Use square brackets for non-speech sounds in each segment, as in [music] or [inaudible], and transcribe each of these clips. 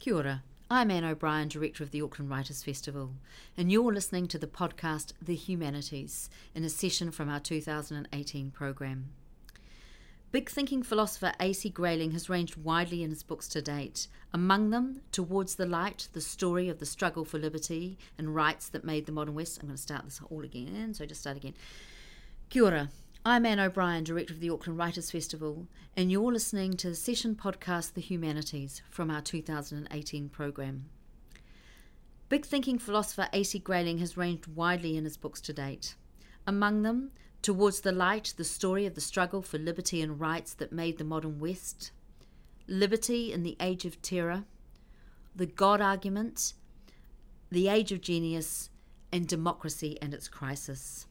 Kia ora. I'm Anne O'Brien, Director of the Auckland Writers Festival, and you're listening to the podcast The Humanities in a session from our 2018 programme. Big thinking philosopher A.C. Grayling has ranged widely in his books to date, among them Towards the Light, the story of the struggle for liberty and rights that made the modern West. I'm going to start this all again, so just start again. Kia ora. I'm Anne O'Brien, Director of the Auckland Writers Festival, and you're listening to the session podcast The Humanities from our 2018 programme. Big thinking philosopher A.C. Grayling has ranged widely in his books to date. Among them, Towards the Light, the story of the struggle for liberty and rights that made the modern West, Liberty in the Age of Terror, The God Argument, The Age of Genius, and Democracy and its Crisis.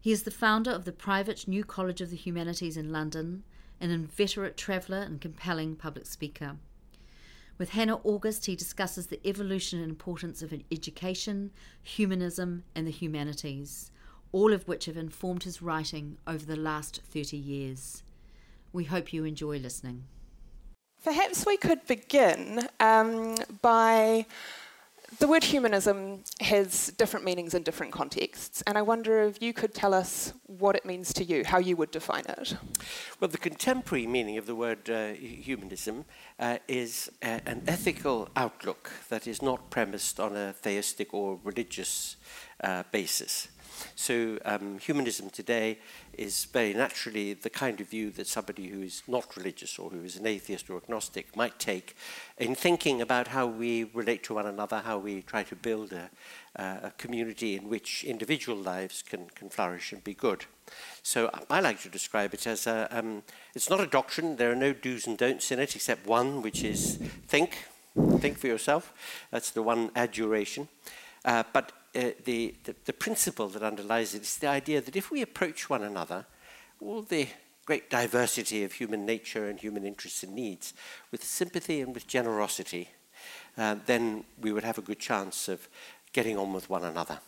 He is the founder of the private New College of the Humanities in London, an inveterate traveller and compelling public speaker. With Hannah August, he discusses the evolution and importance of education, humanism, and the humanities, all of which have informed his writing over the last 30 years. We hope you enjoy listening. Perhaps we could begin um, by the word humanism has different meanings in different contexts, and I wonder if you could tell us what it means to you, how you would define it. Well, the contemporary meaning of the word uh, humanism uh, is uh, an ethical outlook that is not premised on a theistic or religious uh, basis. So um, humanism today is very naturally the kind of view that somebody who is not religious or who is an atheist or agnostic might take in thinking about how we relate to one another, how we try to build a, uh, a community in which individual lives can, can flourish and be good. So I like to describe it as a, um, it's not a doctrine, there are no do's and don'ts in it except one, which is think, think for yourself. That's the one adjuration. Uh, but uh, the, the, the principle that underlies it is the idea that if we approach one another, all the great diversity of human nature and human interests and needs, with sympathy and with generosity, uh, then we would have a good chance of getting on with one another.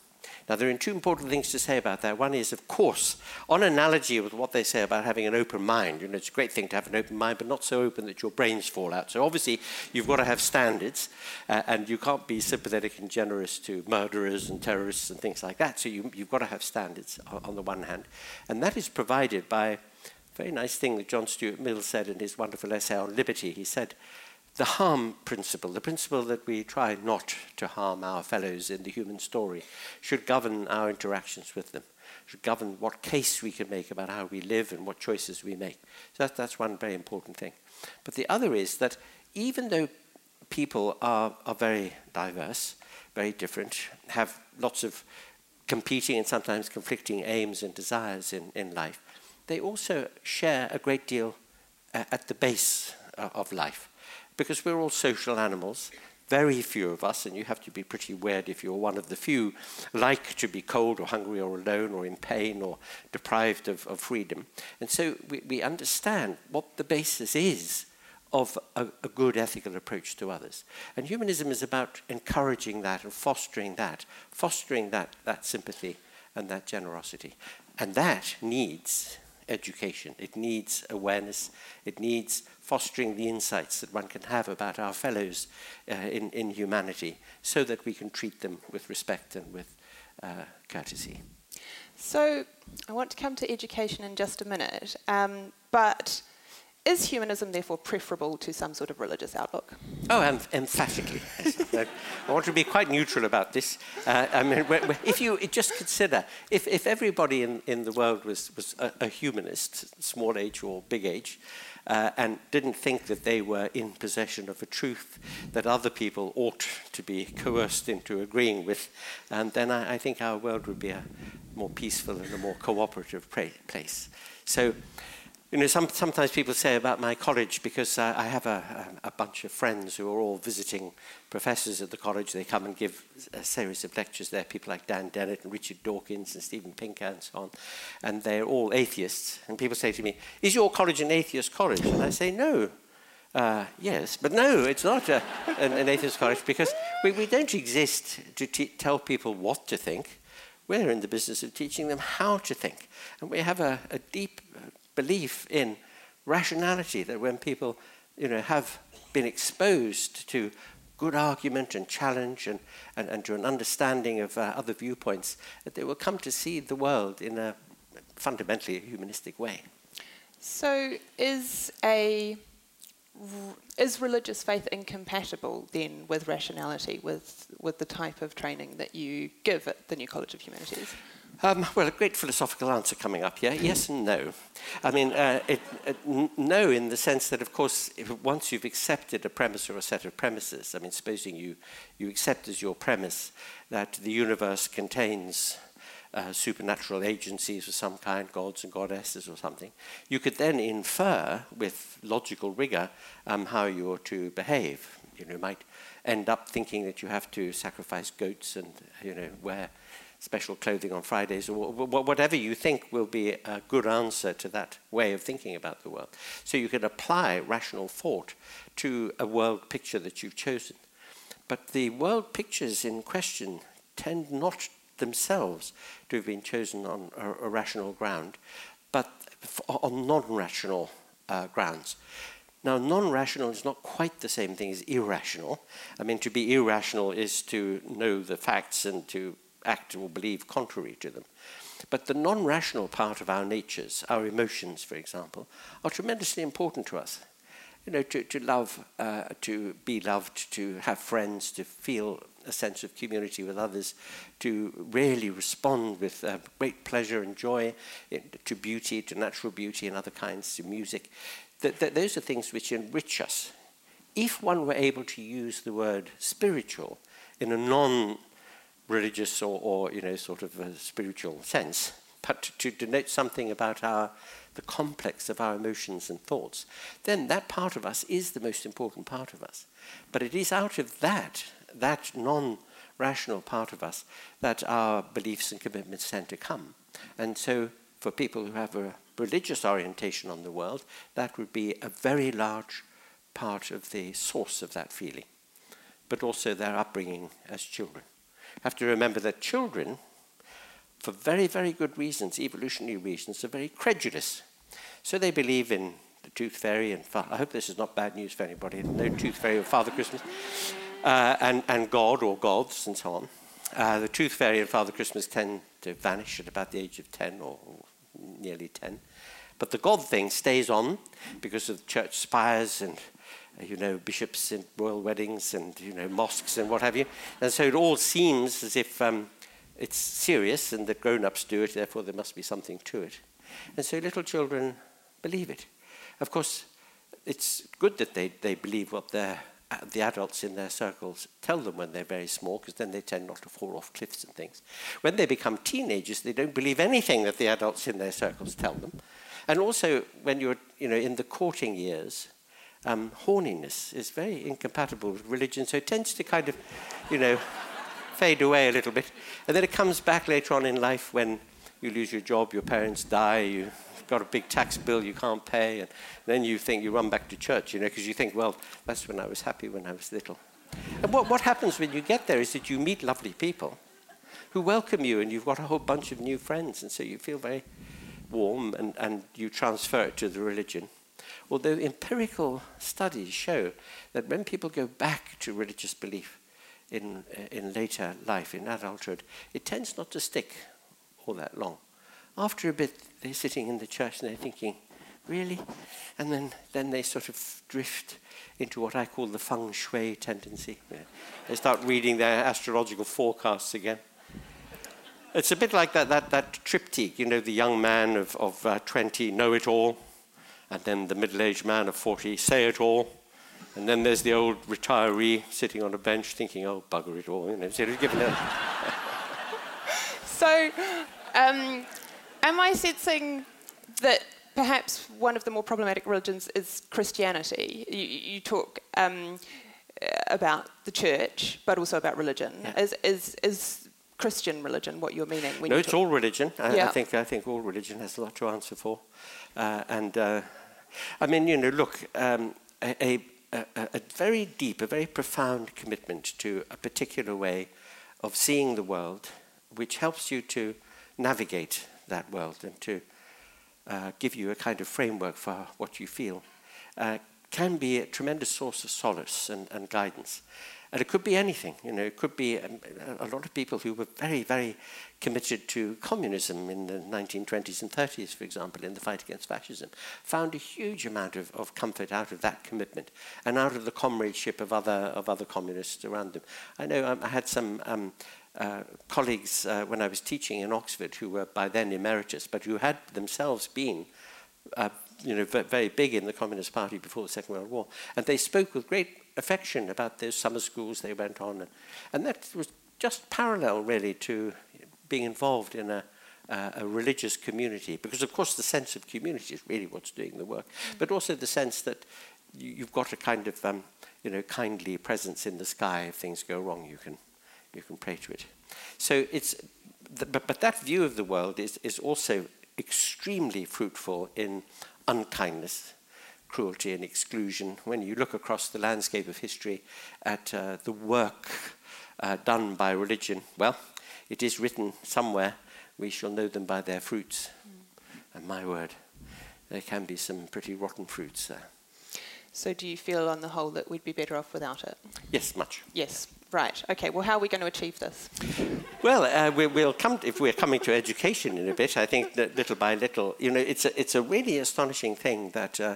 Now, there are two important things to say about that. One is, of course, on analogy with what they say about having an open mind. You know, it's a great thing to have an open mind, but not so open that your brains fall out. So, obviously, you've got to have standards, uh, and you can't be sympathetic and generous to murderers and terrorists and things like that. So, you, have got to have standards on, on the one hand. And that is provided by a very nice thing that John Stuart Mill said in his wonderful essay on liberty. He said, the harm principle, the principle that we try not to harm our fellows in the human story, should govern our interactions with them, should govern what case we can make about how we live and what choices we make. So that, that's one very important thing. But the other is that even though people are, are very diverse, very different, have lots of competing and sometimes conflicting aims and desires in, in life, they also share a great deal uh, at the base uh, of life because we're all social animals. Very few of us, and you have to be pretty weird if you're one of the few, like to be cold or hungry or alone or in pain or deprived of, of freedom. And so we, we understand what the basis is of a, a, good ethical approach to others. And humanism is about encouraging that and fostering that, fostering that, that sympathy and that generosity. And that needs education, it needs awareness, it needs fostering the insights that one can have about our fellows uh, in, in humanity so that we can treat them with respect and with uh, courtesy. So, I want to come to education in just a minute, um, but is humanism therefore preferable to some sort of religious outlook? Oh, em- emphatically. [laughs] I want to be quite neutral about this. Uh, I mean, if you just consider, if, if everybody in, in the world was, was a, a humanist, small h or big H, uh, and didn't think that they were in possession of a truth that other people ought to be coerced into agreeing with, and then I, I think our world would be a more peaceful and a more cooperative place. So you know, some, sometimes people say about my college, because I have a, a, bunch of friends who are all visiting professors at the college. They come and give a series of lectures there, people like Dan Dennett and Richard Dawkins and Steven Pinker and so on. And they're all atheists. And people say to me, Is your college an atheist college? And I say, No. Uh, yes, but no, it's not a, an, an, atheist college because we, we don't exist to tell people what to think. We're in the business of teaching them how to think. And we have a, a deep belief in rationality, that when people you know, have been exposed to good argument and challenge and, and, and to an understanding of uh, other viewpoints, that they will come to see the world in a fundamentally humanistic way. So, is a is religious faith incompatible then with rationality, with with the type of training that you give at the New College of Humanities? Um, well, a great philosophical answer coming up here. Yes and no. I mean, uh, it, no, in the sense that, of course, once you've accepted a premise or a set of premises, I mean, supposing you, you accept as your premise that the universe contains uh, supernatural agencies of some kind, gods and goddesses or something, you could then infer with logical rigor um, how you are to behave. You know, might end up thinking that you have to sacrifice goats and, you know, wear special clothing on Fridays, or whatever you think will be a good answer to that way of thinking about the world. So you can apply rational thought to a world picture that you've chosen. But the world pictures in question tend not themselves to have been chosen on a, rational ground, but on non-rational uh, grounds. Now, non rational is not quite the same thing as irrational. I mean, to be irrational is to know the facts and to act or believe contrary to them. But the non rational part of our natures, our emotions, for example, are tremendously important to us. You know, to, to love, uh, to be loved, to have friends, to feel a sense of community with others, to really respond with uh, great pleasure and joy to beauty, to natural beauty and other kinds, to music. Th- th- those are things which enrich us. If one were able to use the word spiritual in a non religious or, or you know, sort of a spiritual sense, but to denote something about our, the complex of our emotions and thoughts, then that part of us is the most important part of us. But it is out of that, that non rational part of us, that our beliefs and commitments tend to come. And so, for people who have a religious orientation on the world, that would be a very large part of the source of that feeling, but also their upbringing as children have to remember that children, for very, very good reasons, evolutionary reasons, are very credulous. So they believe in the tooth fairy and I hope this is not bad news for anybody. No tooth fairy or Father Christmas, uh, and and God or gods and so on. Uh, the tooth fairy and Father Christmas tend to vanish at about the age of ten or, nearly ten, but the God thing stays on because of church spires and you know, bishops in royal weddings and, you know, mosques and what have you. And so it all seems as if um, it's serious and that grown-ups do it, therefore there must be something to it. And so little children believe it. Of course, it's good that they, they believe what uh, the adults in their circles tell them when they're very small, because then they tend not to fall off cliffs and things. When they become teenagers, they don't believe anything that the adults in their circles tell them. And also, when you're you know, in the courting years, um, horniness is very incompatible with religion, so it tends to kind of, you know, fade away a little bit. And then it comes back later on in life when you lose your job, your parents die, you've got a big tax bill you can't pay, and then you think you run back to church, you know, because you think, well, that's when I was happy when I was little. And what, what happens when you get there is that you meet lovely people who welcome you, and you've got a whole bunch of new friends, and so you feel very warm, and, and you transfer it to the religion. Although empirical studies show that when people go back to religious belief in, uh, in later life, in adulthood, it tends not to stick all that long. After a bit, they're sitting in the church and they're thinking, really? And then, then they sort of drift into what I call the feng shui tendency. They start reading their astrological forecasts again. It's a bit like that, that, that triptych, you know, the young man of, of uh, 20, know it all, and then the middle aged man of 40 say it all. And then there's the old retiree sitting on a bench thinking, oh, bugger it all. You know, so, so um, am I sensing that perhaps one of the more problematic religions is Christianity? You, you talk um, about the church, but also about religion. Yeah. Is, is, is Christian religion what you're meaning? no, it's all religion. I, yeah. I, think, I think all religion has a lot to answer for. Uh, and uh, I mean, you know, look, um, a, a, a, very deep, a very profound commitment to a particular way of seeing the world, which helps you to navigate that world and to uh, give you a kind of framework for what you feel, uh, can be a tremendous source of solace and, and guidance. And it could be anything, you know, it could be um, a lot of people who were very, very committed to communism in the 1920s and 30s, for example, in the fight against fascism, found a huge amount of, of comfort out of that commitment and out of the comradeship of other, of other communists around them. I know um, I had some um, uh, colleagues uh, when I was teaching in Oxford who were by then emeritus, but who had themselves been uh, you know, very big in the Communist Party before the Second World War. And they spoke with great affection about those summer schools they went on. And, and that was just parallel, really, to being involved in a, uh, a religious community. Because, of course, the sense of community is really what's doing the work. Mm. But also the sense that you, you've got a kind of, um, you know, kindly presence in the sky. If things go wrong, you can, you can pray to it. So it's, but, but that view of the world is, is also extremely fruitful in unkindness, cruelty, and exclusion. When you look across the landscape of history at uh, the work uh, done by religion, well, it is written somewhere, we shall know them by their fruits. Mm. And my word, there can be some pretty rotten fruits there. So, do you feel on the whole that we'd be better off without it? Yes, much. Yes. Right. Okay. Well, how are we going to achieve this? Well, uh, we, will come to, if we're coming to education in a bit. I think that little by little, you know, it's a, it's a really astonishing thing that uh,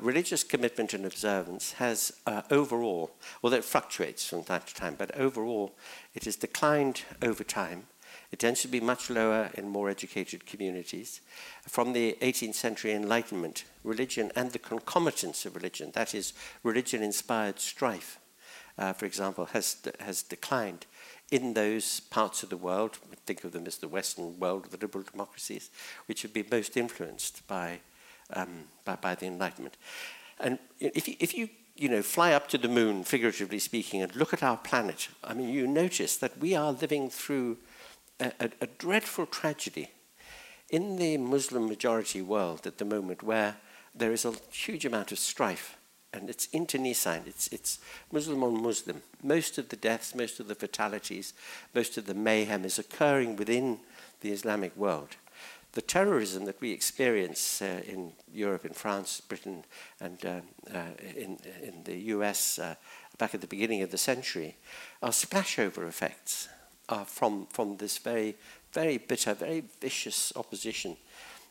religious commitment and observance has uh, overall, although it fluctuates from time to time, but overall, it has declined over time. It tends to be much lower in more educated communities. From the 18th century Enlightenment, religion and the concomitants of religion, that is, religion inspired strife, uh, for example, has, has declined in those parts of the world, think of them as the Western world, the liberal democracies, which have been most influenced by, um, by, by, the Enlightenment. And if you, if you, you know, fly up to the moon, figuratively speaking, and look at our planet, I mean, you notice that we are living through a, a, a dreadful tragedy in the Muslim majority world at the moment where there is a huge amount of strife and it's internecine, it's, it's Muslim on Muslim. Most of the deaths, most of the fatalities, most of the mayhem is occurring within the Islamic world. The terrorism that we experience uh, in Europe, in France, Britain, and uh, uh, in, in the US uh, back at the beginning of the century are splashover effects uh, from, from this very, very bitter, very vicious opposition.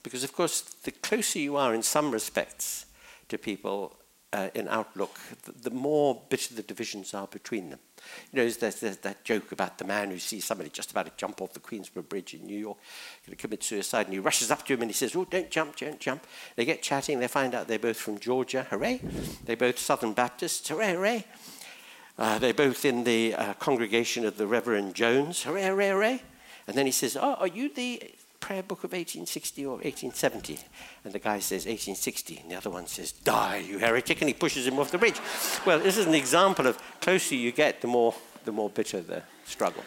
Because, of course, the closer you are in some respects to people, uh, in Outlook, the, the, more bitter the divisions are between them. You know, there's, there's, that joke about the man who sees somebody just about to jump off the Queensborough Bridge in New York, going to commit suicide, and he rushes up to him and he says, oh, don't jump, don't jump. They get chatting, they find out they're both from Georgia, hooray. They're both Southern Baptists, hooray, hooray. Uh, they're both in the uh, congregation of the Reverend Jones, hooray, hooray, hooray. And then he says, oh, are you the prayer book of 1860 or 1870? And the guy says 1860, and the other one says, die, you heretic, and he pushes him off the bridge. Well, this is an example of closer you get, the more, the more bitter the struggle.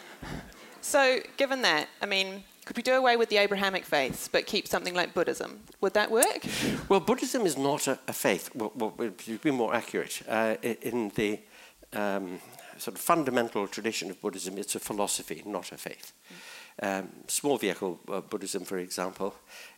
So, given that, I mean, could we do away with the Abrahamic faiths but keep something like Buddhism? Would that work? Well, Buddhism is not a, a faith. Well, well, to be more accurate, uh, in the um, sort of fundamental tradition of Buddhism, it's a philosophy, not a faith. Mm. Um, small vehicle uh, Buddhism, for example,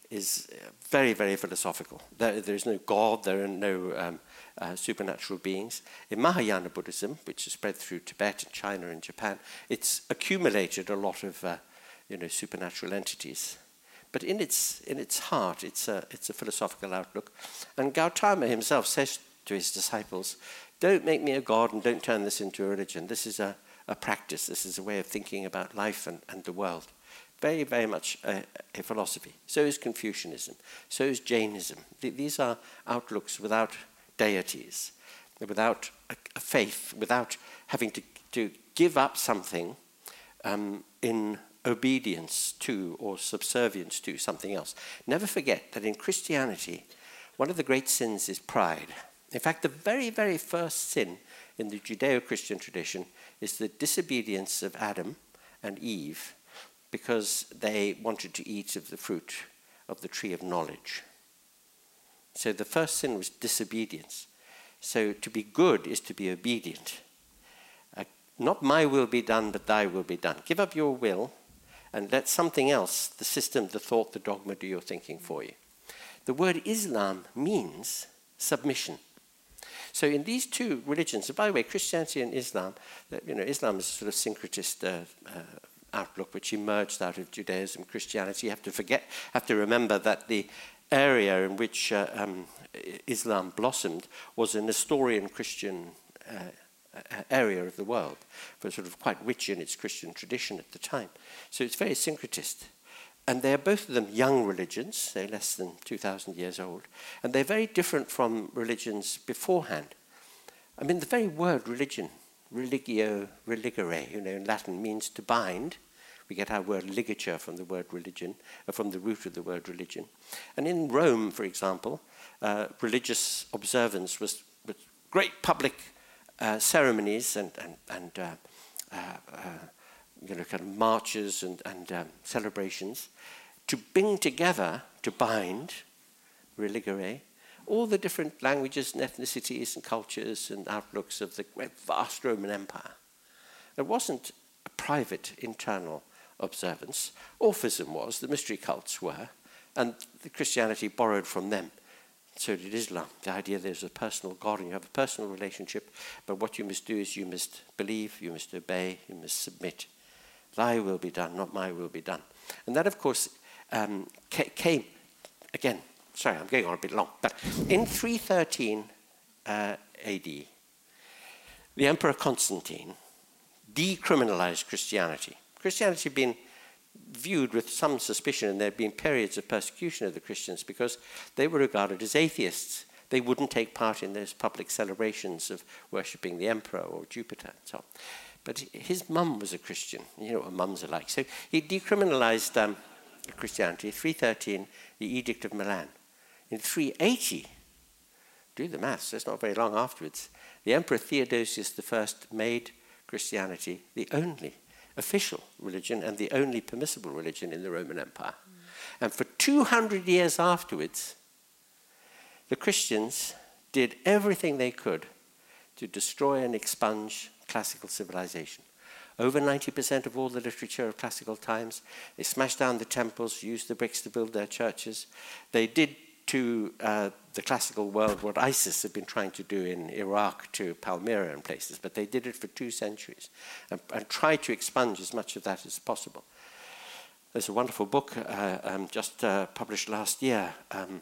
is uh, very, very philosophical. There, there is no God, there are no um, uh, supernatural beings. In Mahayana Buddhism, which is spread through Tibet and China and Japan, it's accumulated a lot of uh, you know, supernatural entities. But in its, in its heart, it's a, it's a philosophical outlook. And Gautama himself says to his disciples, Don't make me a god and don't turn this into a religion. This is a, a practice. This is a way of thinking about life and, and the world. Very, very much a, a philosophy. So is Confucianism. So is Jainism. Th- these are outlooks without deities, without a, a faith, without having to, to give up something um, in obedience to or subservience to something else. Never forget that in Christianity, one of the great sins is pride. In fact, the very, very first sin in the Judeo Christian tradition is the disobedience of Adam and Eve because they wanted to eat of the fruit of the tree of knowledge. So the first sin was disobedience. So to be good is to be obedient. Uh, not my will be done, but thy will be done. Give up your will and let something else, the system, the thought, the dogma, do your thinking for you. The word Islam means submission. So in these two religions, and by the way, Christianity and Islam, you know, Islam is a sort of syncretist uh, uh, outlook which emerged out of Judaism, Christianity. You have to forget, have to remember that the area in which uh, um, Islam blossomed was a Nestorian Christian uh, area of the world, but sort of quite rich in its Christian tradition at the time. So it's very syncretist. And they're both of them young religions, they're less than 2,000 years old, and they're very different from religions beforehand. I mean, the very word religion, religio, religere, you know, in Latin means to bind. We get our word ligature from the word religion, uh, from the root of the word religion. And in Rome, for example, uh, religious observance was, was great public uh, ceremonies and, and, and uh, uh, uh, you know, kind of marches and, and um, celebrations to bring together, to bind, religare, all the different languages and ethnicities and cultures and outlooks of the vast Roman Empire. It wasn't a private internal observance. Orphism was, the mystery cults were, and the Christianity borrowed from them. So did Islam. The idea there's a personal God and you have a personal relationship, but what you must do is you must believe, you must obey, you must submit. Thy will be done, not my will be done. And that, of course, um, came, again, sorry, I'm going on a bit long, but in 313 uh, AD, the Emperor Constantine decriminalized Christianity. Christianity had been viewed with some suspicion, and there had been periods of persecution of the Christians because they were regarded as atheists. They wouldn't take part in those public celebrations of worshipping the emperor or Jupiter and so on. But his mum was a Christian. You know what mums are like. So he decriminalized um, Christianity. 313, the Edict of Milan. In 380, do the maths, that's not very long afterwards, the Emperor Theodosius I made Christianity the only official religion and the only permissible religion in the Roman Empire. Mm. And for 200 years afterwards, the Christians did everything they could to destroy and expunge classical civilization. Over 90% of all the literature of classical times, they smashed down the temples, used the bricks to build their churches. They did to uh, the classical world what ISIS had been trying to do in Iraq to Palmyra and places, but they did it for two centuries and, and tried to expunge as much of that as possible. There's a wonderful book uh, um, just uh, published last year um,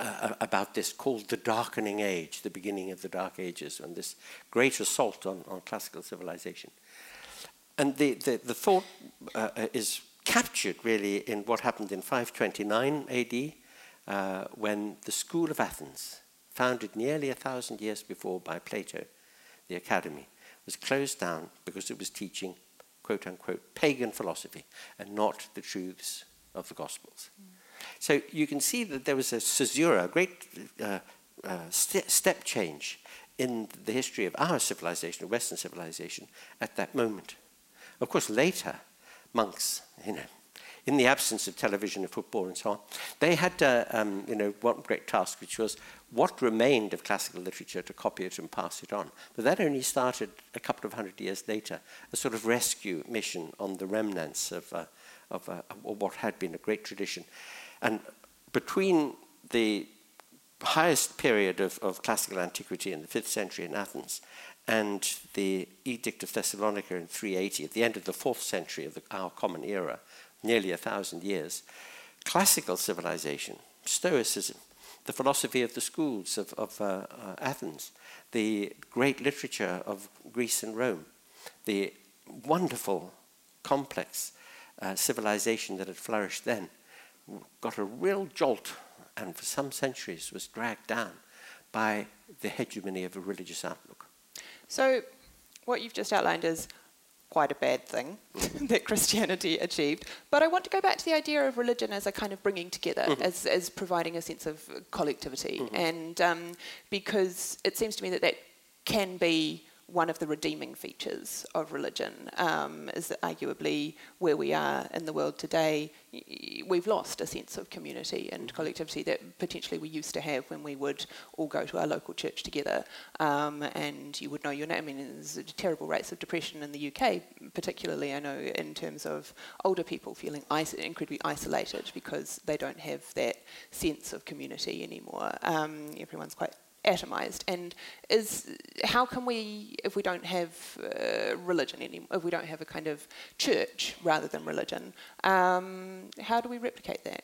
uh, about this called The Darkening Age, the beginning of the Dark Ages, and this great assault on, on classical civilization. And the, the, the thought uh, is captured really in what happened in 529 AD, uh, when the School of Athens, founded nearly a thousand years before by Plato, the academy, was closed down because it was teaching, quote unquote, pagan philosophy and not the truths of the Gospels. Mm. So you can see that there was a caesura, a great uh, uh, st step change in the history of our civilization, Western civilization, at that moment. Of course, later, monks, you know, in the absence of television and football and so on, they had uh, um, you know, one great task, which was what remained of classical literature to copy it and pass it on. But that only started a couple of hundred years later, a sort of rescue mission on the remnants of, uh, of, uh, of what had been a great tradition. And between the highest period of, of classical antiquity in the 5th century in Athens and the Edict of Thessalonica in 380, at the end of the 4th century of the, our common era, nearly a thousand years, classical civilization, Stoicism, the philosophy of the schools of, of uh, uh, Athens, the great literature of Greece and Rome, the wonderful, complex uh, civilization that had flourished then, got a real jolt and for some centuries was dragged down by the hegemony of a religious outlook. So, what you've just outlined is quite a bad thing [laughs] that Christianity achieved. But I want to go back to the idea of religion as a kind of bringing together, mm-hmm. as, as providing a sense of collectivity. Mm-hmm. And um, because it seems to me that that can be one of the redeeming features of religion um, is that arguably where we are in the world today, we've lost a sense of community and mm-hmm. collectivity that potentially we used to have when we would all go to our local church together um, and you would know your name. I mean, there's terrible rates of depression in the UK, particularly, I know, in terms of older people feeling is- incredibly isolated because they don't have that sense of community anymore. Um, everyone's quite atomized and is how can we if we don't have uh, religion anymore if we don't have a kind of church rather than religion um, how do we replicate that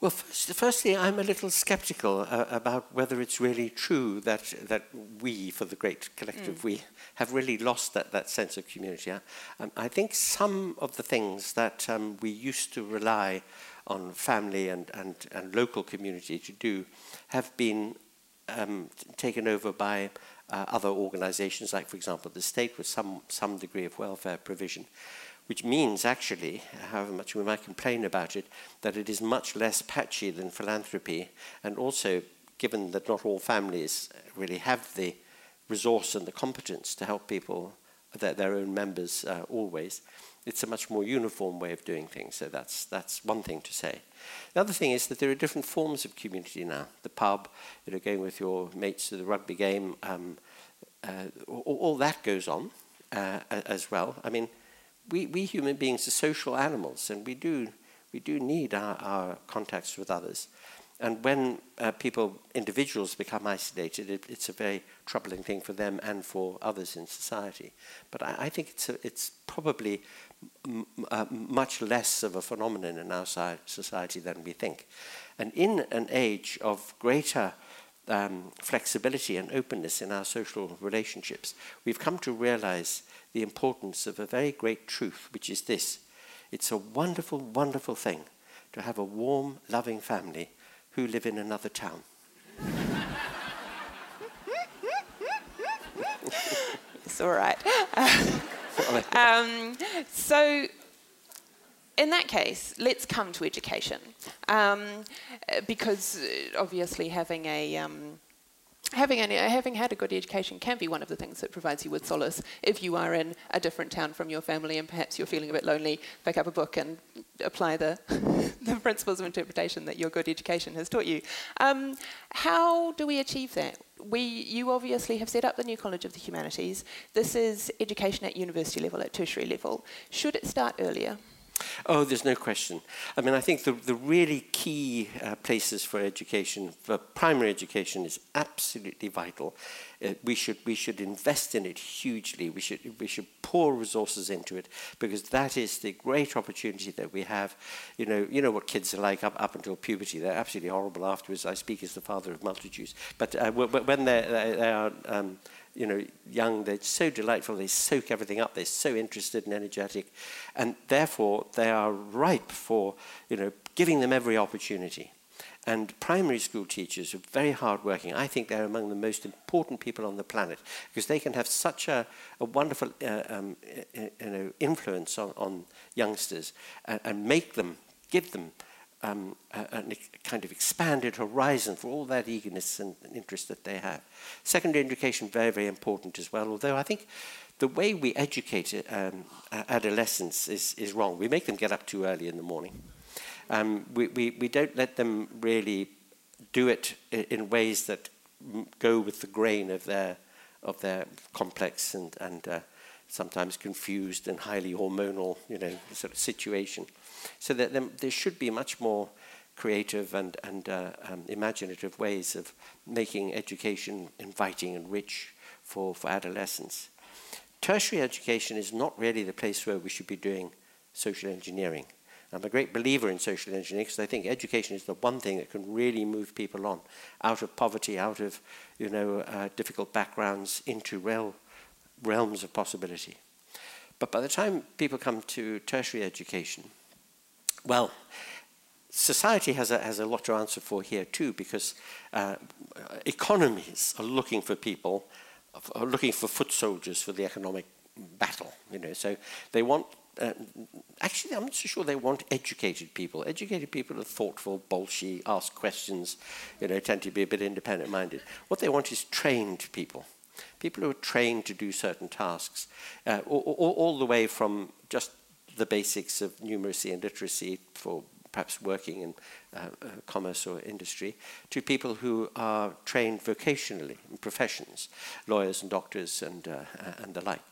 well, first, firstly, I'm a little skeptical uh, about whether it's really true that, that we, for the great collective mm. we, have really lost that, that sense of community. Um, I think some of the things that um, we used to rely on family and, and, and local community to do have been um, taken over by uh, other organizations, like, for example, the state, with some, some degree of welfare provision which means actually, however much we might complain about it, that it is much less patchy than philanthropy, and also given that not all families really have the resource and the competence to help people, their, their own members uh, always, it's a much more uniform way of doing things. So that's, that's one thing to say. The other thing is that there are different forms of community now. The pub, you know, going with your mates to the rugby game, um, uh, all, all, that goes on uh, as well. I mean, we, we human beings are social animals, and we do, we do need our, our contacts with others. And when uh, people, individuals, become isolated, it, it's a very troubling thing for them and for others in society. But I, I think it's, a, it's probably uh, much less of a phenomenon in our society than we think. And in an age of greater um, flexibility and openness in our social relationships, we've come to realize the importance of a very great truth, which is this it's a wonderful, wonderful thing to have a warm, loving family who live in another town. [laughs] it's all right. [laughs] [laughs] um, so, in that case, let's come to education. Um, because uh, obviously, having a um, having, having had a good education can be one of the things that provides you with solace. If you are in a different town from your family and perhaps you're feeling a bit lonely, pick up a book and apply the, [laughs] the principles of interpretation that your good education has taught you. Um, how do we achieve that? We, you obviously have set up the New College of the Humanities. This is education at university level, at tertiary level. Should it start earlier? Oh, there's no question. I mean, I think the, the really key uh, places for education, for primary education, is absolutely vital. Uh, we, should, we should invest in it hugely. We should, we should pour resources into it because that is the great opportunity that we have. You know, you know what kids are like up, up until puberty. They're absolutely horrible afterwards. I speak as the father of multitudes. But uh, when they're, they are... Um, you know, young, they're so delightful, they soak everything up, they're so interested and energetic, and therefore they are ripe for, you know, giving them every opportunity. And primary school teachers are very hardworking. I think they're among the most important people on the planet because they can have such a, a wonderful uh, um, you know, influence on, on youngsters and, and make them, give them um, a, a, kind of expanded horizon for all that eagerness and interest that they have. Secondary education, very, very important as well, although I think the way we educate um, adolescents is, is wrong. We make them get up too early in the morning. Um, we, we, we don't let them really do it in ways that go with the grain of their, of their complex and, and uh, sometimes confused and highly hormonal you know, sort of situation. So that there, there should be much more creative and, and uh, um, imaginative ways of making education inviting and rich for, for adolescents. Tertiary education is not really the place where we should be doing social engineering. I'm a great believer in social engineering because I think education is the one thing that can really move people on out of poverty, out of you know uh, difficult backgrounds into real realms of possibility. But by the time people come to tertiary education, well, society has a, has a lot to answer for here too, because uh, economies are looking for people, are looking for foot soldiers for the economic battle. You know, so they want. Uh, actually, I'm not so sure they want educated people. Educated people are thoughtful, bolshy, ask questions, you know, tend to be a bit independent-minded. What they want is trained people people who are trained to do certain tasks, uh, all, all, all, the way from just the basics of numeracy and literacy for perhaps working in uh, uh, commerce or industry, to people who are trained vocationally in professions, lawyers and doctors and, uh, and the like.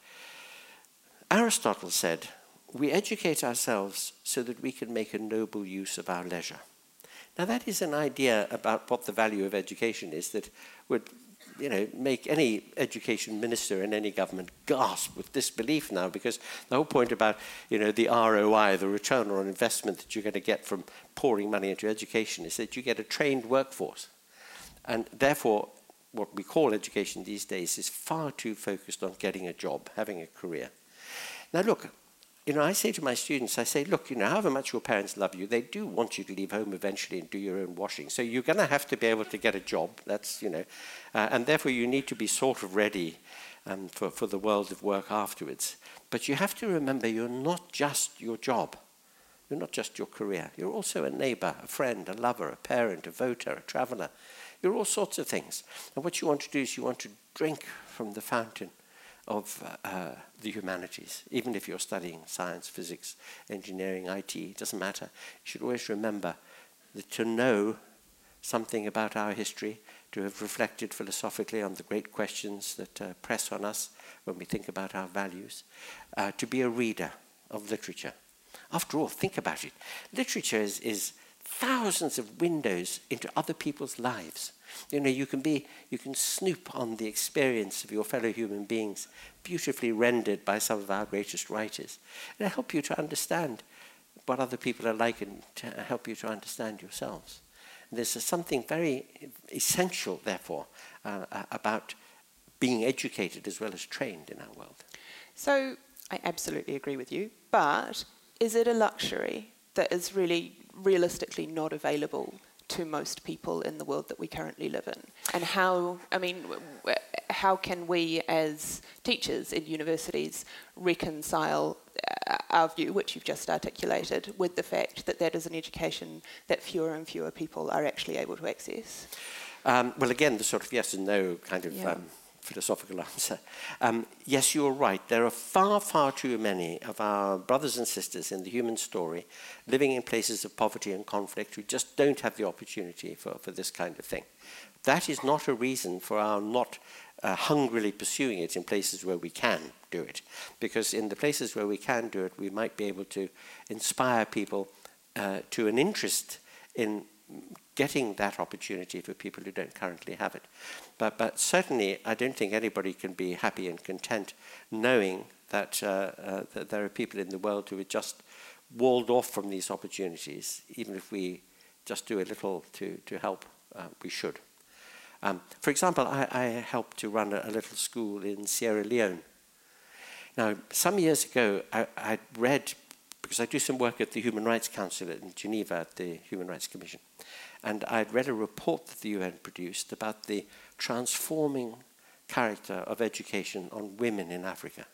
Aristotle said, we educate ourselves so that we can make a noble use of our leisure. Now, that is an idea about what the value of education is that would you know, make any education minister in any government gasp with disbelief now because the whole point about you know, the ROI, the return on investment that you're going to get from pouring money into education is that you get a trained workforce. And therefore, what we call education these days is far too focused on getting a job, having a career. Now, look, you know, I say to my students, I say, look, you know, however much your parents love you, they do want you to leave home eventually and do your own washing. So you're going to have to be able to get a job. That's, you know, uh, and therefore you need to be sort of ready um, for, for the world of work afterwards. But you have to remember you're not just your job. You're not just your career. You're also a neighbor, a friend, a lover, a parent, a voter, a traveler. You're all sorts of things. And what you want to do is you want to drink from the fountain of uh, the humanities, even if you're studying science, physics, engineering, IT, it doesn't matter. You should always remember that to know something about our history, to have reflected philosophically on the great questions that uh, press on us when we think about our values, uh, to be a reader of literature. After all, think about it. Literature is, is thousands of windows into other people's lives. You know, you can be, you can snoop on the experience of your fellow human beings, beautifully rendered by some of our greatest writers. It'll help you to understand what other people are like and to help you to understand yourselves. And there's something very essential, therefore, uh, uh, about being educated as well as trained in our world. So I absolutely agree with you, but is it a luxury that is really realistically not available to most people in the world that we currently live in? And how, I mean, how can we as teachers in universities reconcile uh, our view, which you've just articulated, with the fact that that is an education that fewer and fewer people are actually able to access? Um, well, again, the sort of yes and no kind of yeah. um, philosophical answer. Um, yes, you're right. There are far, far too many of our brothers and sisters in the human story living in places of poverty and conflict who just don't have the opportunity for, for this kind of thing. That is not a reason for our not uh, hungrily pursuing it in places where we can do it. Because in the places where we can do it, we might be able to inspire people uh, to an interest in getting that opportunity for people who don't currently have it. But, but certainly, I don't think anybody can be happy and content knowing that, uh, uh, that there are people in the world who are just walled off from these opportunities, even if we just do a little to, to help, uh, we should. Um, for example, I, I, helped to run a, a, little school in Sierra Leone. Now, some years ago, I, I read, because I do some work at the Human Rights Council in Geneva at the Human Rights Commission, and I'd read a report that the UN produced about the transforming character of education on women in Africa.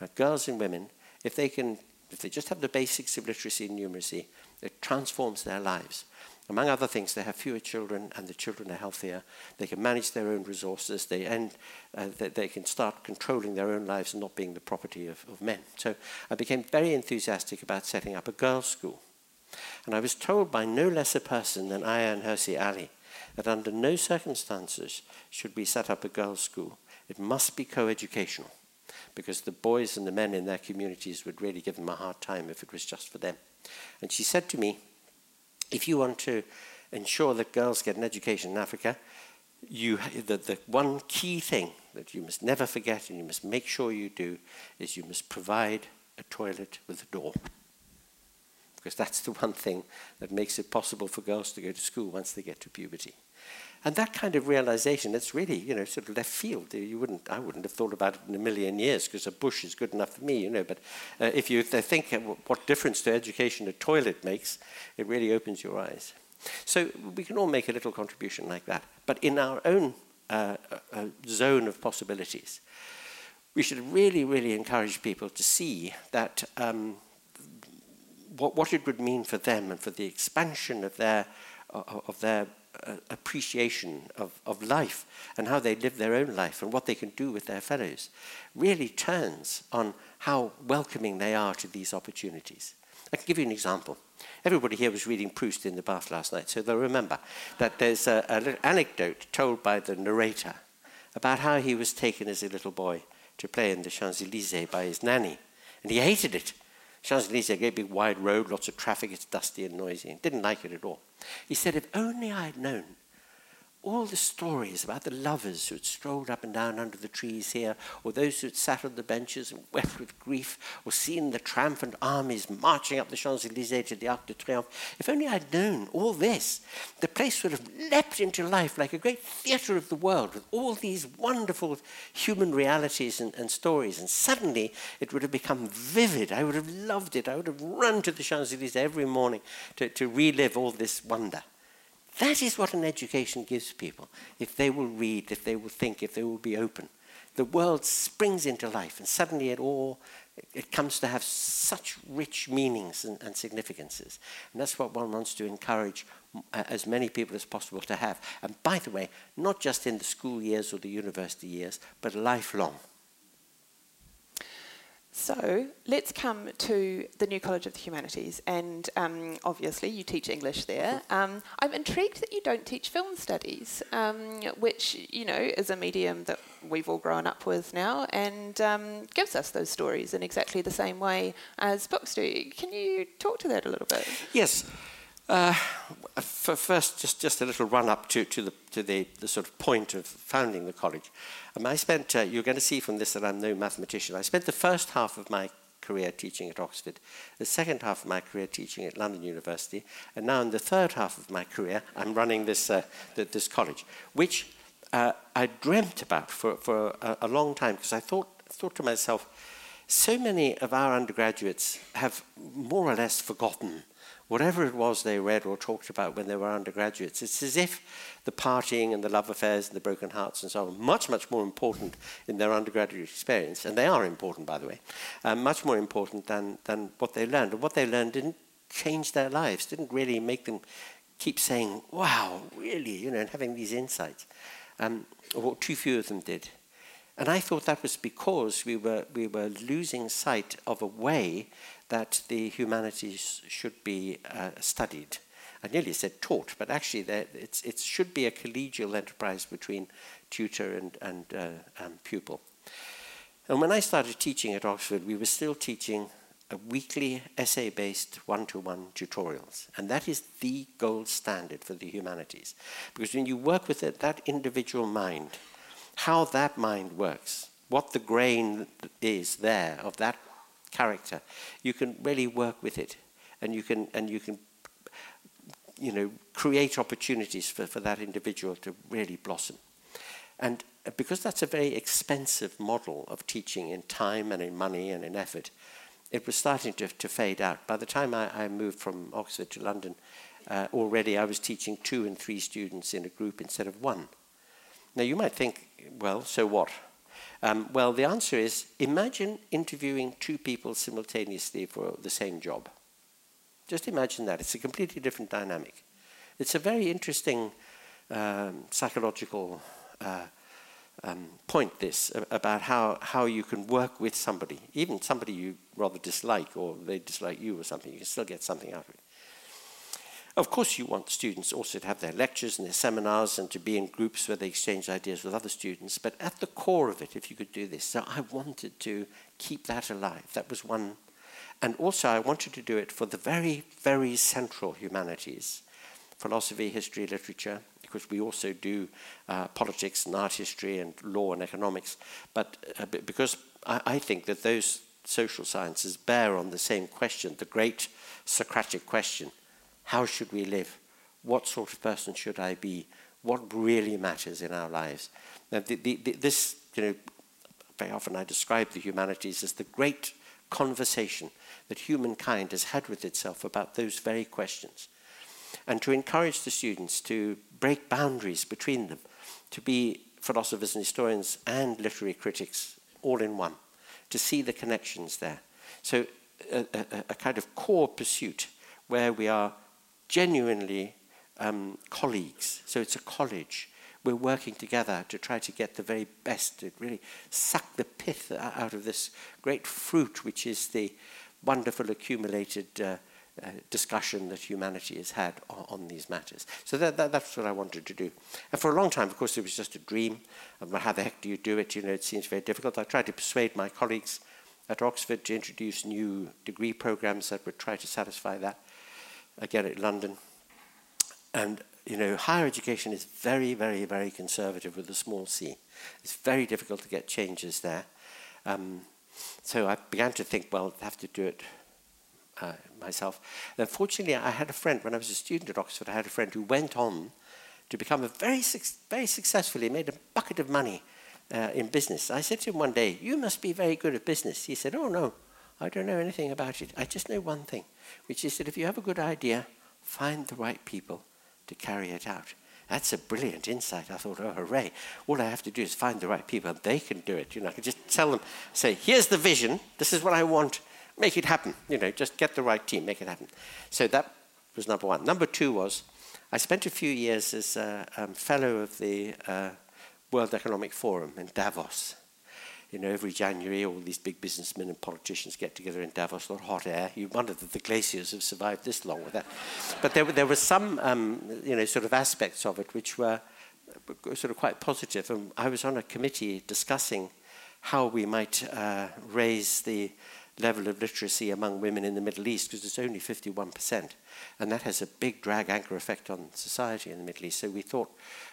Now, girls and women, if they can, if they just have the basics of literacy and numeracy, it transforms their lives. Among other things, they have fewer children and the children are healthier. They can manage their own resources. They, end, uh, they, they, can start controlling their own lives and not being the property of, of men. So I became very enthusiastic about setting up a girls' school. And I was told by no less a person than Ayaan Hirsi Ali that under no circumstances should we set up a girls' school. It must be co-educational because the boys and the men in their communities would really give them a hard time if it was just for them. And she said to me, if you want to ensure that girls get an education in Africa, you, the, the one key thing that you must never forget and you must make sure you do is you must provide a toilet with a door because that's the one thing that makes it possible for girls to go to school once they get to puberty. And that kind of realization, it's really, you know, sort of left field. You wouldn't, I wouldn't have thought about it in a million years because a bush is good enough for me, you know. But uh, if you think what difference to education a toilet makes, it really opens your eyes. So we can all make a little contribution like that. But in our own uh, uh, zone of possibilities, we should really, really encourage people to see that um, what, what it would mean for them and for the expansion of their, uh, of their uh, appreciation of, of life and how they live their own life and what they can do with their fellows really turns on how welcoming they are to these opportunities. I can give you an example. Everybody here was reading Proust in the bath last night, so they'll remember that there's a, a little anecdote told by the narrator about how he was taken as a little boy to play in the Champs-Élysées by his nanny. And he hated it Champs-Élysées, a great big wide road, lots of traffic, it's dusty and noisy. Didn't like it at all. He said, if only I had known all the stories about the lovers who had strolled up and down under the trees here, or those who had sat on the benches and wept with grief, or seen the triumphant armies marching up the Champs Elysees to the Arc de Triomphe. If only I'd known all this, the place would have leapt into life like a great theatre of the world with all these wonderful human realities and, and stories. And suddenly it would have become vivid. I would have loved it. I would have run to the Champs Elysees every morning to, to relive all this wonder. That is what an education gives people. If they will read, if they will think, if they will be open, the world springs into life, and suddenly it all it comes to have such rich meanings and, and significances. And that's what one wants to encourage uh, as many people as possible to have. And by the way, not just in the school years or the university years, but lifelong. So let's come to the New College of the Humanities, and um, obviously you teach English there. Um, I'm intrigued that you don't teach film studies, um, which you know is a medium that we've all grown up with now, and um, gives us those stories in exactly the same way as books do. Can you talk to that a little bit? Yes. Uh, first, just, just a little run up to, to, the, to the, the sort of point of founding the college. Um, I spent, uh, you're going to see from this that I'm no mathematician. I spent the first half of my career teaching at Oxford, the second half of my career teaching at London University, and now in the third half of my career, I'm running this, uh, this college, which uh, I dreamt about for, for a, a long time because I thought, thought to myself, so many of our undergraduates have more or less forgotten whatever it was they read or talked about when they were undergraduates. It's as if the partying and the love affairs and the broken hearts and so on, much, much more important in their undergraduate experience, and they are important, by the way, um, much more important than, than what they learned. And what they learned didn't change their lives, didn't really make them keep saying, wow, really, you know, and having these insights. Um, or too few of them did. And I thought that was because we were, we were losing sight of a way that the humanities should be uh, studied. I nearly said taught, but actually it should be a collegial enterprise between tutor and, and uh, um, pupil. And when I started teaching at Oxford, we were still teaching a weekly essay-based one-to-one tutorials. And that is the gold standard for the humanities. Because when you work with it, that individual mind, how that mind works, what the grain is there of that character, you can really work with it, and you can and you can you know create opportunities for, for that individual to really blossom. And because that's a very expensive model of teaching in time and in money and in effort, it was starting to, to fade out. By the time I, I moved from Oxford to London, uh, already I was teaching two and three students in a group instead of one. Now you might think, well, so what? Um, well, the answer is imagine interviewing two people simultaneously for the same job. Just imagine that. It's a completely different dynamic. It's a very interesting um, psychological uh, um, point, this, about how, how you can work with somebody, even somebody you rather dislike or they dislike you or something, you can still get something out of it. Of course, you want students also to have their lectures and their seminars and to be in groups where they exchange ideas with other students. But at the core of it, if you could do this, so I wanted to keep that alive. That was one. And also, I wanted to do it for the very, very central humanities philosophy, history, literature, because we also do uh, politics and art history and law and economics. But uh, because I, I think that those social sciences bear on the same question, the great Socratic question how should we live? What sort of person should I be? What really matters in our lives? Now, the, the, the, this, you know, very often I describe the humanities as the great conversation that humankind has had with itself about those very questions. And to encourage the students to break boundaries between them, to be philosophers and historians and literary critics all in one, to see the connections there. So, a, a, a kind of core pursuit where we are genuinely um, colleagues. So it's a college. We're working together to try to get the very best, to really suck the pith out of this great fruit, which is the wonderful accumulated uh, uh, discussion that humanity has had on, on these matters. So that, that, that's what I wanted to do. And for a long time, of course, it was just a dream. How the heck do you do it? You know, it seems very difficult. I tried to persuade my colleagues at Oxford to introduce new degree programs that would try to satisfy that. Again at London. And, you know, higher education is very, very, very conservative with a small c. It's very difficult to get changes there. Um, so I began to think, well, I have to do it uh, myself. And fortunately, I had a friend, when I was a student at Oxford, I had a friend who went on to become a very, very successfully, made a bucket of money uh, in business. I said to him one day, you must be very good at business. He said, oh, no, I don't know anything about it. I just know one thing, which is that if you have a good idea, find the right people to carry it out. That's a brilliant insight. I thought, oh, hooray. All I have to do is find the right people, and they can do it. You know, I can just tell them, say, here's the vision, this is what I want, make it happen. You know, just get the right team, make it happen. So that was number one. Number two was, I spent a few years as a um, fellow of the uh, World Economic Forum in Davos you know, every January all these big businessmen and politicians get together in Davos, a lot of hot air. You wonder that the glaciers have survived this long with that. But there, there were some, um, you know, sort of aspects of it which were sort of quite positive. And I was on a committee discussing how we might uh, raise the level of literacy among women in the Middle East, because it's only 51%. And that has a big drag anchor effect on society in the Middle East. So we thought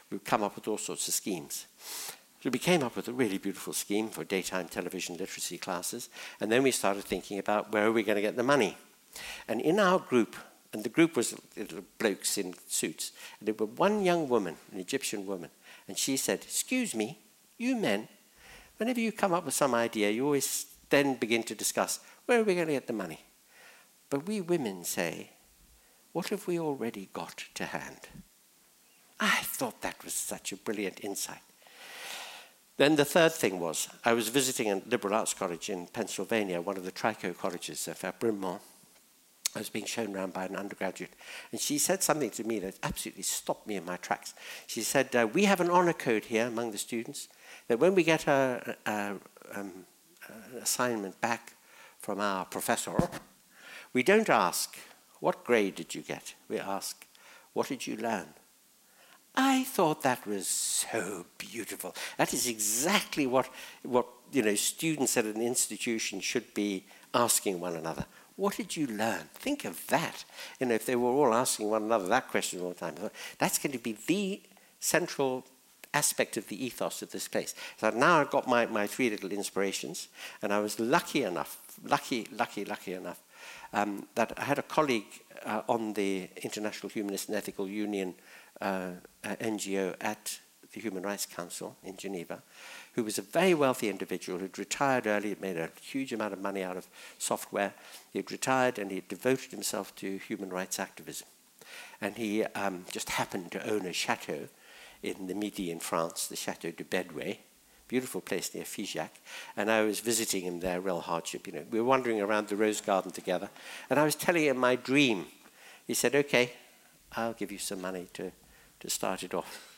we'd come up with all sorts of schemes. So we came up with a really beautiful scheme for daytime television literacy classes, and then we started thinking about where are we going to get the money. And in our group, and the group was little blokes in suits, and there were one young woman, an Egyptian woman, and she said, excuse me, you men, whenever you come up with some idea, you always then begin to discuss, where are we going to get the money? But we women say, what have we already got to hand? I thought that was such a brilliant insight. Then the third thing was, I was visiting a liberal arts college in Pennsylvania, one of the Trico colleges of uh, Bryn. I was being shown around by an undergraduate, and she said something to me that absolutely stopped me in my tracks. She said, uh, we have an honor code here among the students, that when we get a, a, um, an assignment back from our professor, we don't ask, what grade did you get? We ask, what did you learn? I thought that was so beautiful. That is exactly what, what you know, students at an institution should be asking one another. What did you learn? Think of that. You know, if they were all asking one another that question all the time, that's going to be the central aspect of the ethos of this place. So now I've got my, my three little inspirations, and I was lucky enough, lucky, lucky, lucky enough, um, that I had a colleague uh, on the International Humanist and Ethical Union uh, uh NGO at the Human Rights Council in Geneva, who was a very wealthy individual who'd retired early, had made a huge amount of money out of software. He'd retired and he'd devoted himself to human rights activism. And he um, just happened to own a chateau in the Midi in France, the Chateau de Bedway, beautiful place near Figeac. And I was visiting him there, real hardship. You know, we were wandering around the rose garden together, and I was telling him my dream. He said, "Okay, I'll give you some money to to start it off.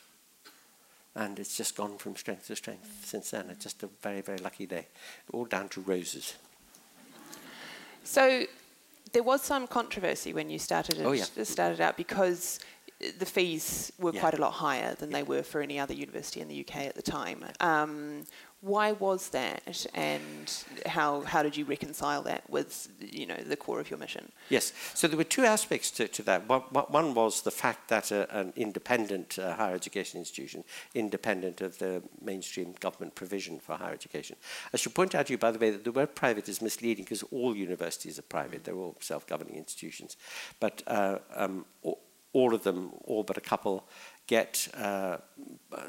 And it's just gone from strength to strength since then. It's just a very, very lucky day. All down to roses. So there was some controversy when you started it, oh, yeah. started out because the fees were yeah. quite a lot higher than yeah. they were for any other university in the UK at the time. Um, why was that, and how how did you reconcile that with you know the core of your mission? Yes, so there were two aspects to, to that. One, one was the fact that a, an independent uh, higher education institution, independent of the mainstream government provision for higher education. I should point out to you, by the way, that the word private is misleading because all universities are private; they're all self-governing institutions, but uh, um, all of them, all but a couple, get uh,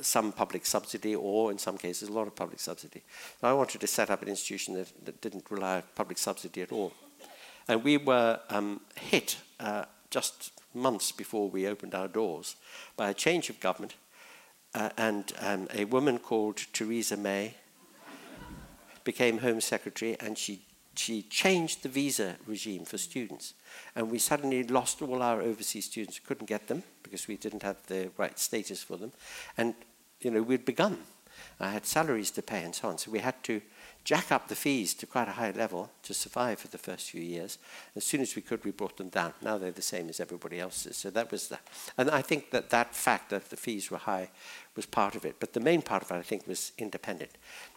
some public subsidy or, in some cases, a lot of public subsidy. I wanted to set up an institution that, that didn't rely on public subsidy at all. And we were um, hit uh, just months before we opened our doors by a change of government uh, and um, a woman called Theresa May became Home Secretary and she she changed the visa regime for students. And we suddenly lost all our overseas students. We couldn't get them because we didn't have the right status for them. And, you know, we'd begun. I had salaries to pay and so on. So we had to jack up the fees to quite a high level to survive for the first few years. As soon as we could, we brought them down. Now they're the same as everybody else's. So that was the, and I think that that fact that the fees were high was part of it. But the main part of it, I think, was independent.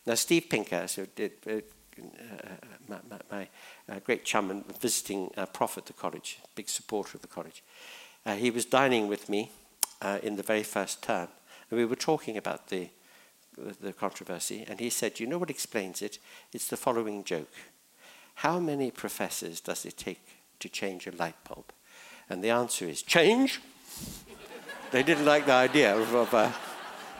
Now, Steve Pinker so did, uh, my, my, my uh, great chum and visiting uh, prof at the college, big supporter of the college. Uh, he was dining with me in the very first term, and we were talking about the, the controversy, and he said, You know what explains it? It's the following joke How many professors does it take to change a light bulb? And the answer is change. [laughs] they didn't like the idea of, of uh,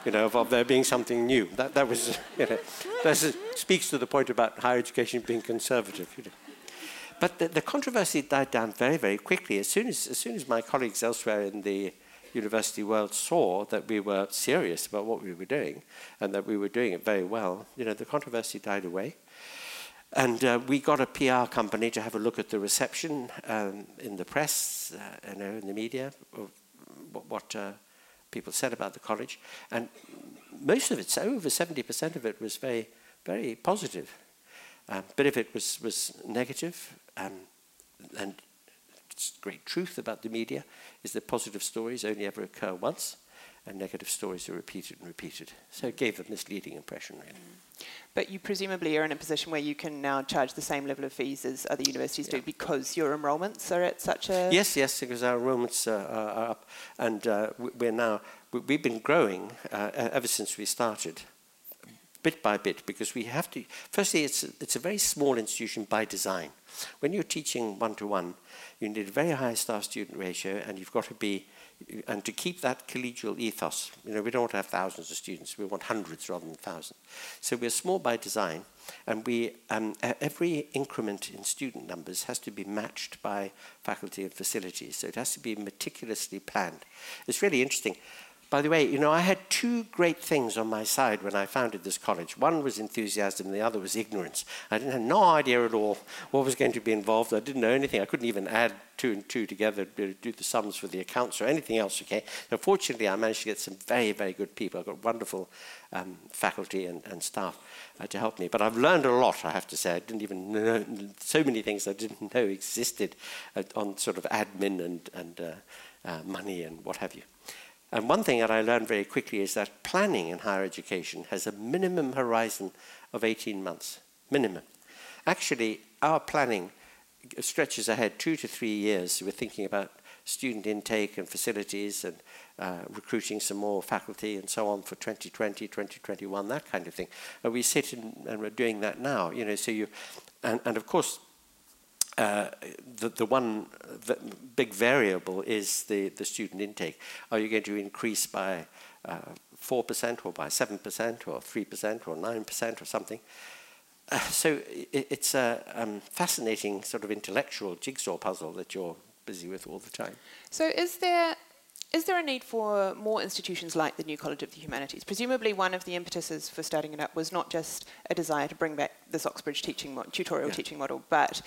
you know, of, of, there being something new. That, that was, [laughs] you know, that speaks to the point about higher education being conservative. You know. But the, the, controversy died down very, very quickly. As soon as, as soon as my colleagues elsewhere in the university world saw that we were serious about what we were doing and that we were doing it very well, you know, the controversy died away. And uh, we got a PR company to have a look at the reception um, in the press, uh, you know, in the media, of what, what uh, people said about the college. And most of it, so over 70% of it, was very, very positive. Um, a bit of it was, was negative, um, and great truth about the media is that positive stories only ever occur once, and negative stories are repeated and repeated. So it gave a misleading impression, really. Mm. But you presumably are in a position where you can now charge the same level of fees as other universities yeah. do because your enrolments are at such a... Yes, yes, because our enrolments uh, are up. And uh, we're now, we've been growing uh, ever since we started bit by bit because we have to. Firstly, it's a, it's a very small institution by design. When you're teaching one to one, you need a very high staff student ratio, and you've got to be and to keep that collegial ethos. You know, we don't want to have thousands of students. We want hundreds rather than thousands. So we're small by design, and we um, every increment in student numbers has to be matched by faculty and facilities. So it has to be meticulously planned. It's really interesting. By the way, you know, I had two great things on my side when I founded this college. One was enthusiasm, the other was ignorance. I didn't have no idea at all what was going to be involved. I didn't know anything. I couldn't even add two and two together to do the sums for the accounts or anything else. Okay. So fortunately, I managed to get some very, very good people. I've got wonderful um, faculty and, and staff uh, to help me. But I've learned a lot. I have to say, I didn't even know so many things I didn't know existed uh, on sort of admin and and uh, uh money and what have you. And one thing that I learned very quickly is that planning in higher education has a minimum horizon of 18 months. Minimum. Actually, our planning stretches ahead two to three years. We're thinking about student intake and facilities and uh, recruiting some more faculty and so on for 2020, 2021, that kind of thing. And we sit in, and we're doing that now, you know, so you, and, and of course, uh, the, the one big variable is the, the student intake. Are you going to increase by uh, 4% or by 7% or 3% or 9% or something? Uh, so it, it's a um, fascinating sort of intellectual jigsaw puzzle that you're busy with all the time. So is there is there a need for more institutions like the New College of the Humanities? Presumably, one of the impetuses for starting it up was not just a desire to bring back this Oxbridge teaching mo- tutorial yeah. teaching model, but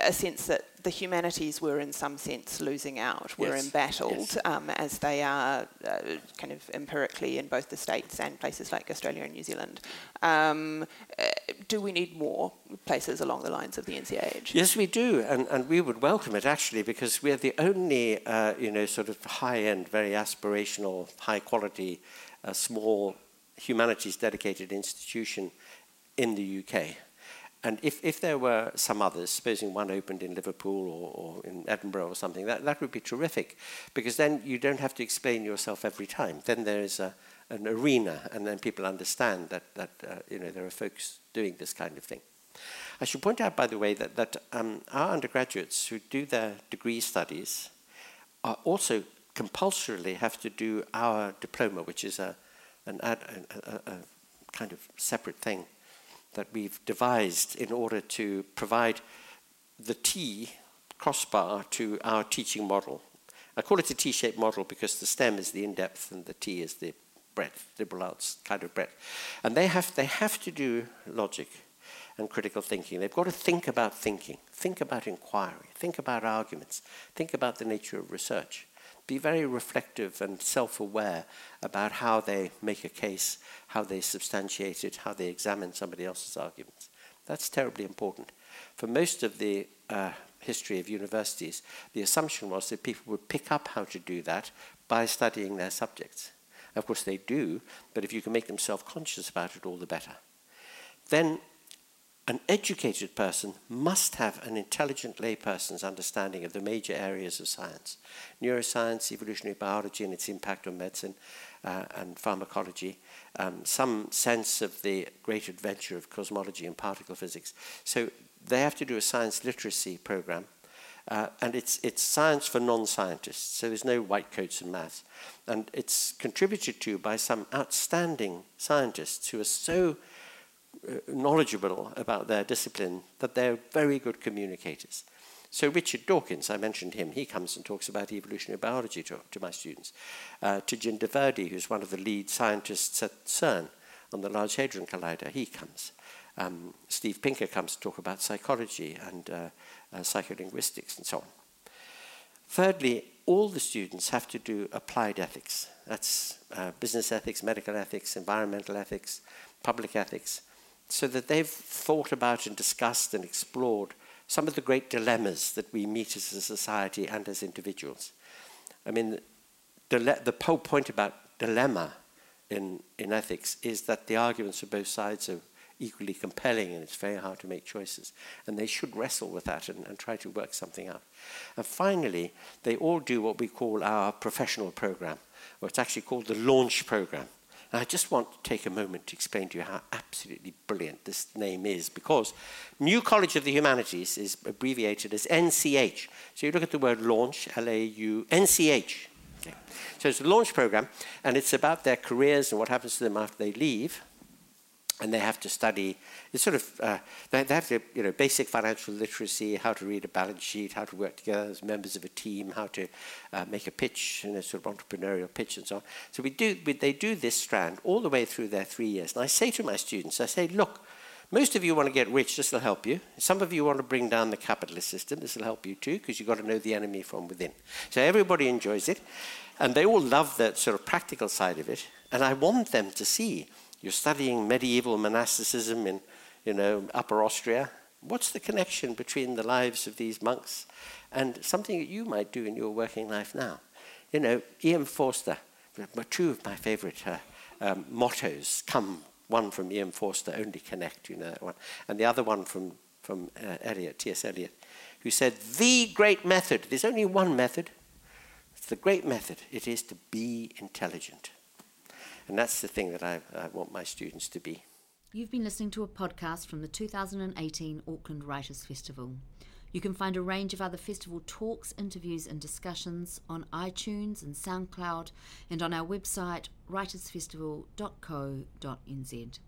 a sense that the humanities were, in some sense, losing out, were yes. embattled, yes. Um, as they are uh, kind of empirically in both the states and places like Australia and New Zealand. Um, uh, do we need more places along the lines of the NCAH? Yes, we do, and, and we would welcome it actually because we're the only, uh, you know, sort of high-end, very aspirational, high-quality, uh, small humanities dedicated institution in the UK. And if, if there were some others, supposing one opened in Liverpool or, or in Edinburgh or something, that, that would be terrific because then you don't have to explain yourself every time. Then there is a, an arena and then people understand that, that uh, you know, there are folks doing this kind of thing. I should point out, by the way, that, that um, our undergraduates who do their degree studies are also compulsorily have to do our diploma, which is a, an ad, a, a, a kind of separate thing that we've devised in order to provide the T crossbar to our teaching model. I call it a T-shaped model because the stem is the in-depth and the T is the breadth, liberal arts kind of breadth. And they have, they have to do logic and critical thinking. They've got to think about thinking, think about inquiry, think about arguments, think about the nature of research be very reflective and self aware about how they make a case, how they substantiate it, how they examine somebody else's arguments. That's terribly important. For most of the uh, history of universities, the assumption was that people would pick up how to do that by studying their subjects. Of course, they do, but if you can make them self conscious about it, all the better. Then an educated person must have an intelligent layperson's understanding of the major areas of science neuroscience, evolutionary biology, and its impact on medicine uh, and pharmacology, um, some sense of the great adventure of cosmology and particle physics. So they have to do a science literacy program. Uh, and it's, it's science for non scientists, so there's no white coats in maths. And it's contributed to by some outstanding scientists who are so knowledgeable about their discipline that they're very good communicators. So Richard Dawkins, I mentioned him, he comes and talks about evolutionary biology to, to my students. Uh, Tejinder Virdee, who's one of the lead scientists at CERN on the Large Hadron Collider, he comes. Um, Steve Pinker comes to talk about psychology and uh, uh, psycholinguistics and so on. Thirdly, all the students have to do applied ethics. That's uh, business ethics, medical ethics, environmental ethics, public ethics so that they've thought about and discussed and explored some of the great dilemmas that we meet as a society and as individuals. I mean, the, the whole point about dilemma in, in ethics is that the arguments of both sides are equally compelling and it's very hard to make choices. And they should wrestle with that and, and try to work something out. And finally, they all do what we call our professional program, or it's actually called the launch program. And I just want to take a moment to explain to you how absolutely brilliant this name is because New College of the Humanities is abbreviated as NCH. So you look at the word launch, L A U N C H. Okay. So it's a launch program and it's about their careers and what happens to them after they leave and they have to study it's sort of uh, they, have to you know basic financial literacy how to read a balance sheet how to work together as members of a team how to uh, make a pitch you know sort of entrepreneurial pitch and so on. So we do we, they do this strand all the way through their three years. And I say to my students I say look most of you want to get rich this will help you. Some of you want to bring down the capitalist system this will help you too because you've got to know the enemy from within. So everybody enjoys it and they all love that sort of practical side of it and I want them to see you're studying medieval monasticism in, you know, Upper Austria. What's the connection between the lives of these monks and something that you might do in your working life now? You know, E.M. Forster, two of my favorite uh, um, mottos come one from E.M. Forster, only connect, you know that one, and the other one from, from uh, Eliot, T.S. Eliot, who said, the great method, there's only one method, it's the great method, it is to be intelligent. And that's the thing that I, I want my students to be. You've been listening to a podcast from the 2018 Auckland Writers Festival. You can find a range of other festival talks, interviews, and discussions on iTunes and SoundCloud and on our website writersfestival.co.nz.